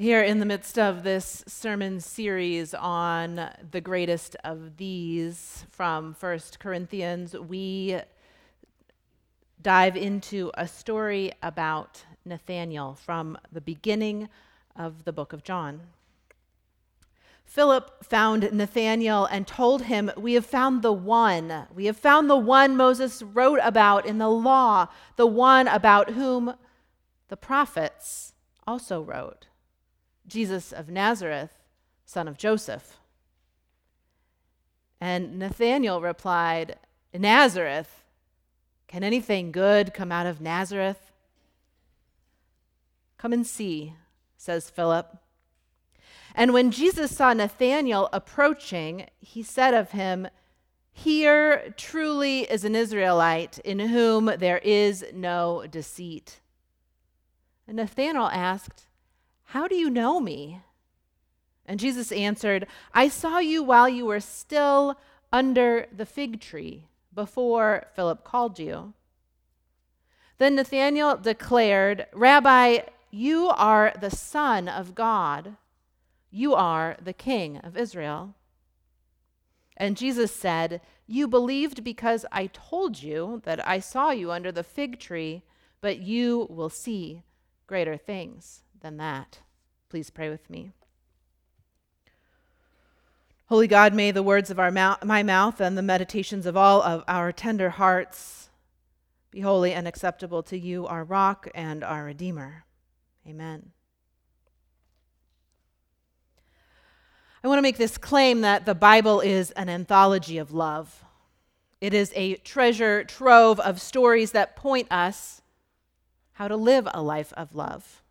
Here, in the midst of this sermon series on the greatest of these from First Corinthians, we dive into a story about Nathanael from the beginning of the book of John. Philip found Nathanael and told him, We have found the one. We have found the one Moses wrote about in the law, the one about whom the prophets also wrote. Jesus of Nazareth, son of Joseph. And Nathanael replied, Nazareth? Can anything good come out of Nazareth? Come and see, says Philip. And when Jesus saw Nathanael approaching, he said of him, Here truly is an Israelite in whom there is no deceit. And Nathanael asked, how do you know me? And Jesus answered, I saw you while you were still under the fig tree before Philip called you. Then Nathanael declared, Rabbi, you are the Son of God. You are the King of Israel. And Jesus said, You believed because I told you that I saw you under the fig tree, but you will see greater things than that. Please pray with me. Holy God, may the words of our my mouth and the meditations of all of our tender hearts be holy and acceptable to you, our rock and our redeemer. Amen. I want to make this claim that the Bible is an anthology of love. It is a treasure trove of stories that point us how to live a life of love.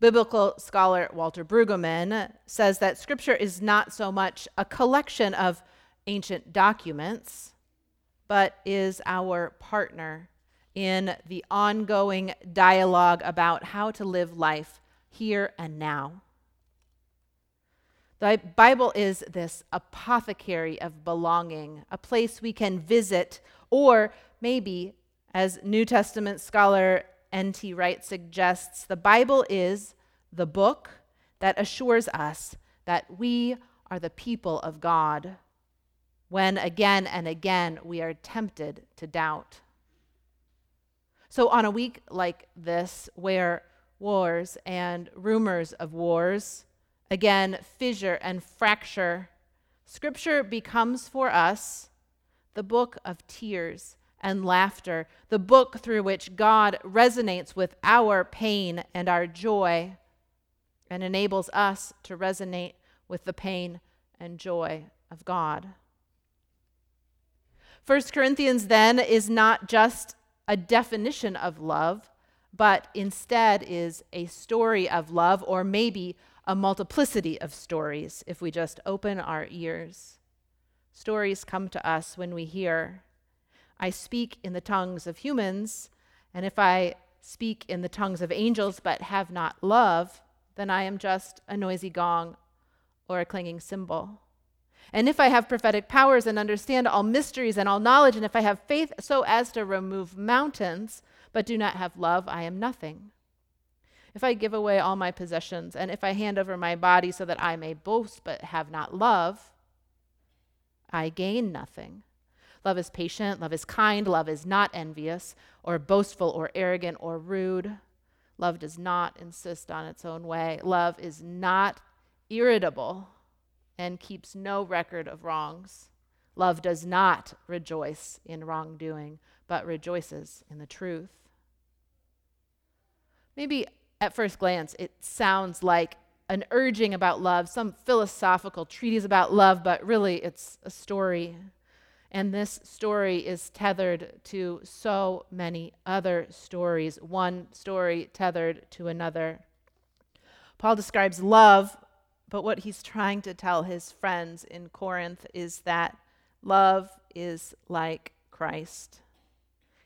Biblical scholar Walter Brueggemann says that Scripture is not so much a collection of ancient documents, but is our partner in the ongoing dialogue about how to live life here and now. The Bible is this apothecary of belonging, a place we can visit, or maybe, as New Testament scholar N.T. Wright suggests, the Bible is the book that assures us that we are the people of God when again and again we are tempted to doubt. So, on a week like this, where wars and rumors of wars again fissure and fracture, Scripture becomes for us the book of tears and laughter, the book through which God resonates with our pain and our joy and enables us to resonate with the pain and joy of God. 1 Corinthians then is not just a definition of love, but instead is a story of love, or maybe a multiplicity of stories if we just open our ears. Stories come to us when we hear I speak in the tongues of humans, and if I speak in the tongues of angels but have not love, then I am just a noisy gong or a clanging cymbal. And if I have prophetic powers and understand all mysteries and all knowledge, and if I have faith so as to remove mountains, but do not have love, I am nothing. If I give away all my possessions, and if I hand over my body so that I may boast but have not love, I gain nothing. Love is patient, love is kind, love is not envious, or boastful, or arrogant, or rude. Love does not insist on its own way. Love is not irritable and keeps no record of wrongs. Love does not rejoice in wrongdoing, but rejoices in the truth. Maybe at first glance, it sounds like an urging about love, some philosophical treatise about love, but really it's a story and this story is tethered to so many other stories, one story tethered to another. Paul describes love, but what he's trying to tell his friends in Corinth is that love is like Christ.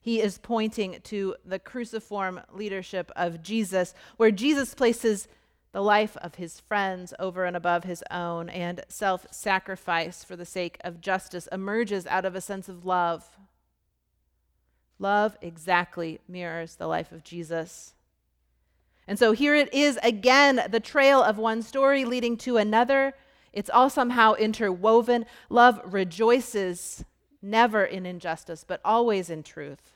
He is pointing to the cruciform leadership of Jesus, where Jesus places the life of his friends over and above his own, and self sacrifice for the sake of justice emerges out of a sense of love. Love exactly mirrors the life of Jesus. And so here it is again the trail of one story leading to another. It's all somehow interwoven. Love rejoices never in injustice, but always in truth.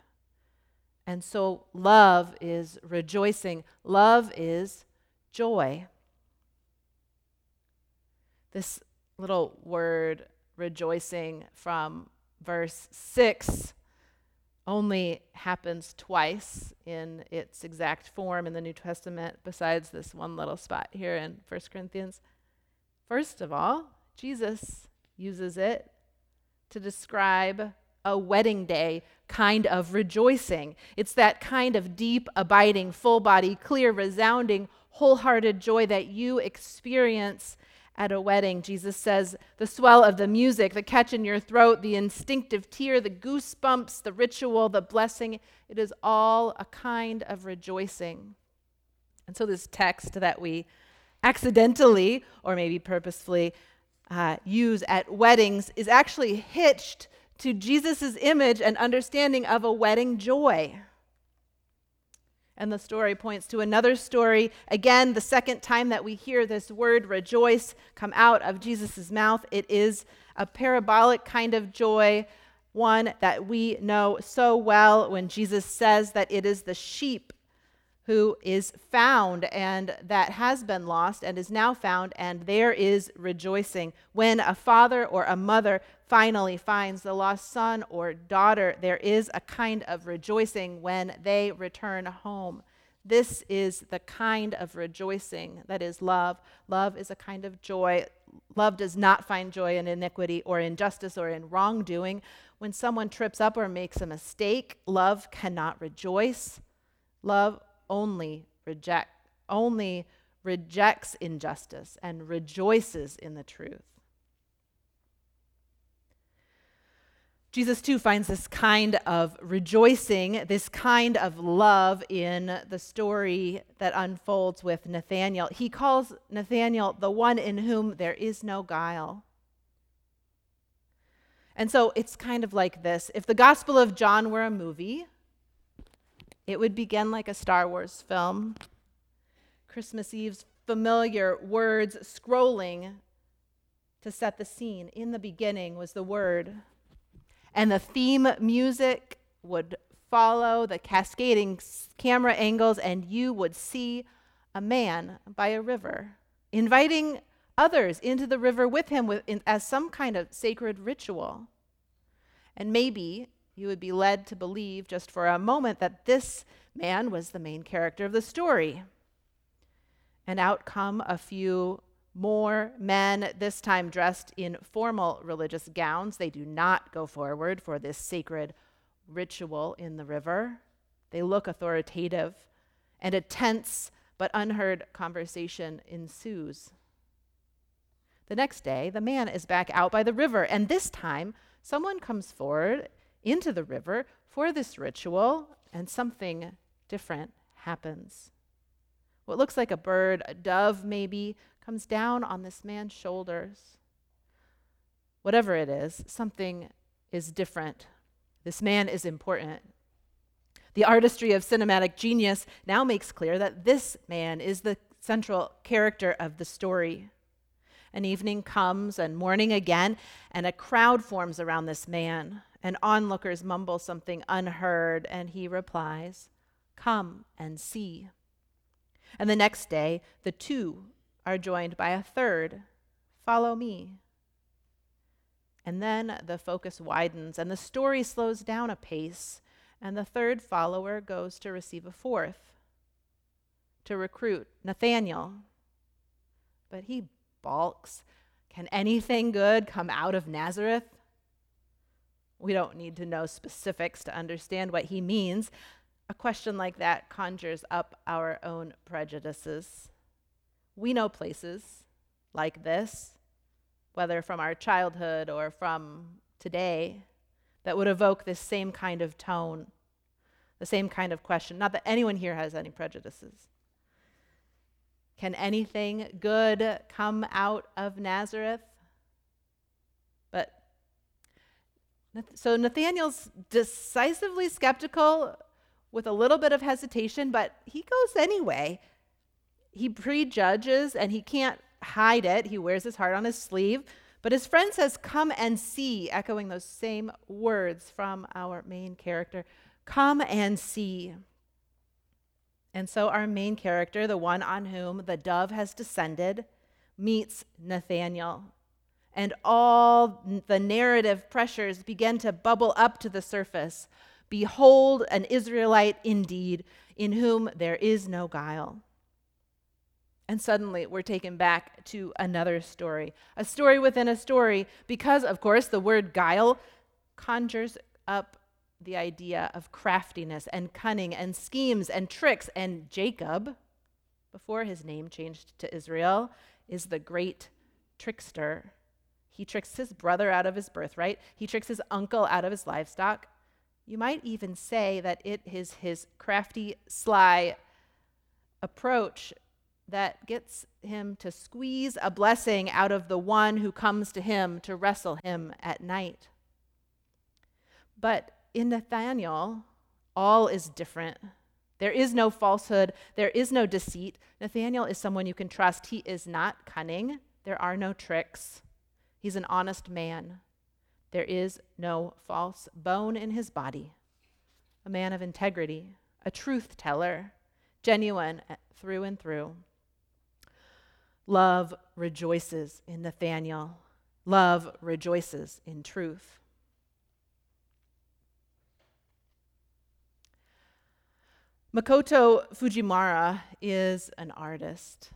And so love is rejoicing, love is joy. This little word, rejoicing, from verse 6 only happens twice in its exact form in the New Testament, besides this one little spot here in 1 Corinthians. First of all, Jesus uses it to describe a wedding day kind of rejoicing. It's that kind of deep, abiding, full body, clear, resounding, wholehearted joy that you experience at a wedding. Jesus says, the swell of the music, the catch in your throat, the instinctive tear, the goosebumps, the ritual, the blessing, it is all a kind of rejoicing. And so, this text that we accidentally or maybe purposefully uh, use at weddings is actually hitched to Jesus' image and understanding of a wedding joy. And the story points to another story. Again, the second time that we hear this word rejoice come out of Jesus' mouth, it is a parabolic kind of joy, one that we know so well when Jesus says that it is the sheep who is found and that has been lost and is now found, and there is rejoicing. When a father or a mother finally finds the lost son or daughter, there is a kind of rejoicing when they return home. This is the kind of rejoicing that is love. Love is a kind of joy. Love does not find joy in iniquity or injustice or in wrongdoing. When someone trips up or makes a mistake, love cannot rejoice. Love only reject only rejects injustice and rejoices in the truth. Jesus, too, finds this kind of rejoicing, this kind of love in the story that unfolds with Nathanael. He calls Nathanael the one in whom there is no guile. And so it's kind of like this if the Gospel of John were a movie, it would begin like a Star Wars film. Christmas Eve's familiar words scrolling to set the scene. In the beginning was the Word. And the theme music would follow the cascading camera angles, and you would see a man by a river, inviting others into the river with him with, in, as some kind of sacred ritual. And maybe you would be led to believe just for a moment that this man was the main character of the story. And out come a few more men, this time dressed in formal religious gowns. They do not go forward for this sacred ritual in the river. They look authoritative, and a tense but unheard conversation ensues. The next day, the man is back out by the river, and this time, someone comes forward into the river for this ritual, and something different happens. What looks like a bird, a dove maybe, comes down on this man's shoulders. Whatever it is, something is different. This man is important. The artistry of cinematic genius now makes clear that this man is the central character of the story. An evening comes and morning again, and a crowd forms around this man and onlookers mumble something unheard, and he replies, Come and see. And the next day, the two are joined by a third, Follow me. And then the focus widens, and the story slows down a pace, and the third follower goes to receive a fourth, to recruit Nathanael. But he balks. Can anything good come out of Nazareth? We don't need to know specifics to understand what he means. A question like that conjures up our own prejudices. We know places like this, whether from our childhood or from today, that would evoke this same kind of tone, the same kind of question. Not that anyone here has any prejudices. Can anything good come out of Nazareth? So Nathanael's decisively skeptical with a little bit of hesitation, but he goes anyway. he prejudges and he can't hide it. He wears his heart on his sleeve. But his friend says, Come and see, echoing those same words from our main character. Come and see. And so our main character, the one on whom the dove has descended, meets Nathanael. And all the narrative pressures begin to bubble up to the surface. Behold, an Israelite indeed, in whom there is no guile. And suddenly we're taken back to another story, a story within a story, because, of course, the word guile conjures up the idea of craftiness and cunning and schemes and tricks. And Jacob, before his name changed to Israel, is the great trickster. He tricks his brother out of his birthright, he tricks his uncle out of his livestock. You might even say that it is his crafty, sly approach that gets him to squeeze a blessing out of the one who comes to him to wrestle him at night. But in Nathanael, all is different. There is no falsehood, there is no deceit. Nathanael is someone you can trust. He is not cunning, there are no tricks. He's an honest man. There is no false bone in his body. A man of integrity, a truth teller, genuine eh, through and through. Love rejoices in Nathanael. Love rejoices in truth. Makoto Fujimura is an artist.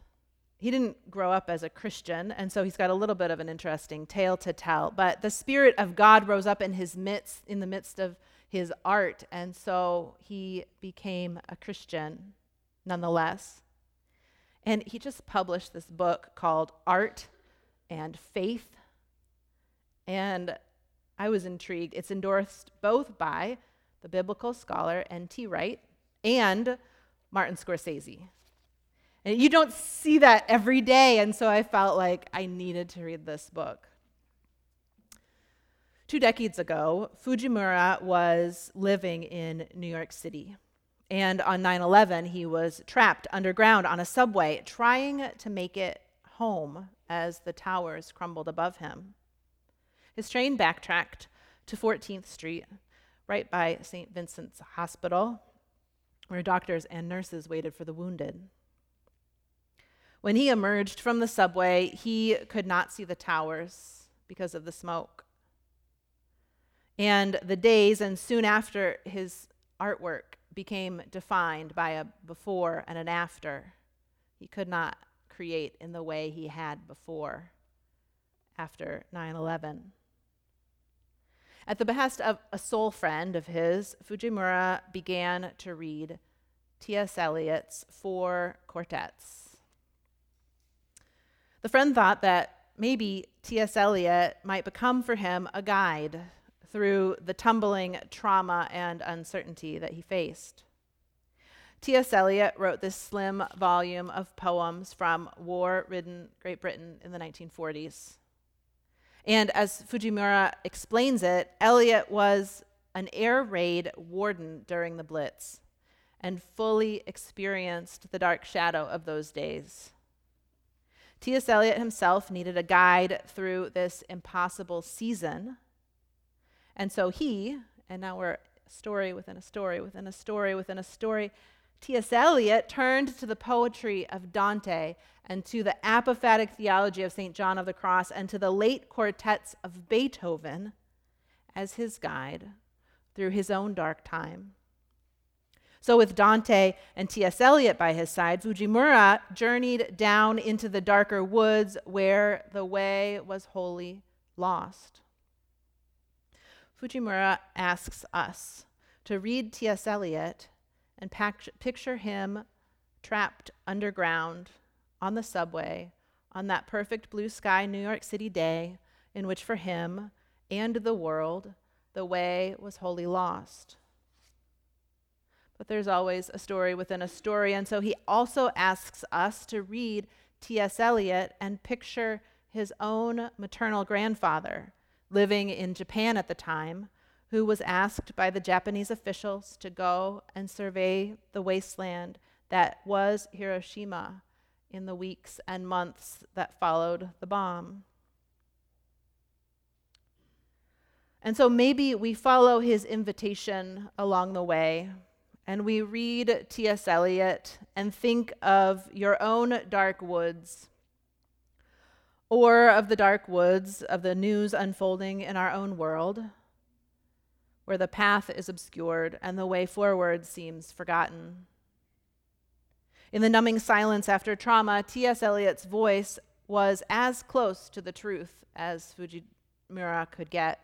He didn't grow up as a Christian, and so he's got a little bit of an interesting tale to tell. But the Spirit of God rose up in his midst, in the midst of his art, and so he became a Christian nonetheless. And he just published this book called Art and Faith. And I was intrigued. It's endorsed both by the biblical scholar N.T. Wright and Martin Scorsese. You don't see that every day, and so I felt like I needed to read this book. Two decades ago, Fujimura was living in New York City. And on 9 11, he was trapped underground on a subway, trying to make it home as the towers crumbled above him. His train backtracked to 14th Street, right by St. Vincent's Hospital, where doctors and nurses waited for the wounded. When he emerged from the subway, he could not see the towers because of the smoke. And the days and soon after his artwork became defined by a before and an after. He could not create in the way he had before after 9 11. At the behest of a soul friend of his, Fujimura began to read T.S. Eliot's Four Quartets. The friend thought that maybe T.S. Eliot might become for him a guide through the tumbling trauma and uncertainty that he faced. T.S. Eliot wrote this slim volume of poems from war ridden Great Britain in the 1940s. And as Fujimura explains it, Eliot was an air raid warden during the Blitz and fully experienced the dark shadow of those days. T.S. Eliot himself needed a guide through this impossible season and so he, and now we're story within a story within a story within a story. T.S. Eliot turned to the poetry of Dante and to the apophatic theology of St. John of the Cross and to the late quartets of Beethoven as his guide through his own dark time. So, with Dante and T.S. Eliot by his side, Fujimura journeyed down into the darker woods where the way was wholly lost. Fujimura asks us to read T.S. Eliot and pac- picture him trapped underground on the subway on that perfect blue sky New York City day in which for him and the world the way was wholly lost. But there's always a story within a story, and so he also asks us to read T.S. Eliot and picture his own maternal grandfather living in Japan at the time, who was asked by the Japanese officials to go and survey the wasteland that was Hiroshima in the weeks and months that followed the bomb. And so maybe we follow his invitation along the way and we read T.S. Eliot and think of your own dark woods or of the dark woods of the news unfolding in our own world where the path is obscured and the way forward seems forgotten. In the numbing silence after trauma, T.S. Eliot's voice was as close to the truth as Fujimura could get.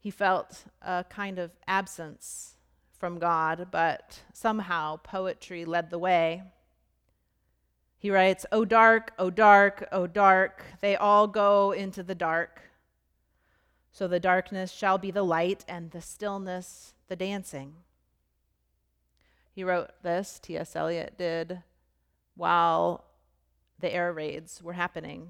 He felt a kind of absence from God, but somehow poetry led the way. He writes, O dark, O dark, O dark, they all go into the dark. So the darkness shall be the light, and the stillness the dancing. He wrote this, T.S. Eliot did, while the air raids were happening.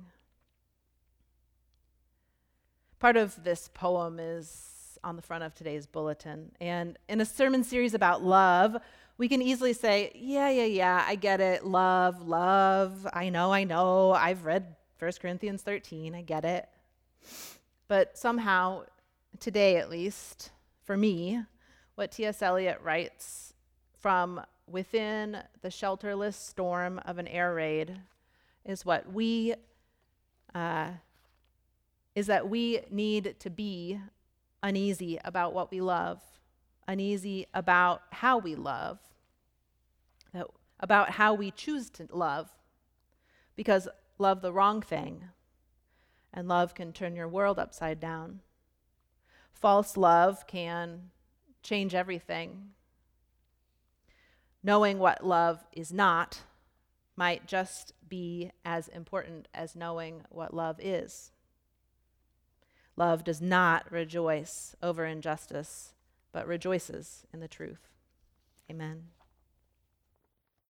Part of this poem is on the front of today's bulletin. And in a sermon series about love, we can easily say, Yeah, yeah, yeah, I get it. Love, love. I know, I know. I've read 1 Corinthians 13. I get it. But somehow, today at least, for me, what T.S. Eliot writes from within the shelterless storm of an air raid is what we uh, is that we need to be uneasy about what we love, uneasy about how we love, about how we choose to love, because love the wrong thing, and love can turn your world upside down. False love can change everything knowing what love is not might just be as important as knowing what love is. Love does not rejoice over injustice, but rejoices in the truth. Amen.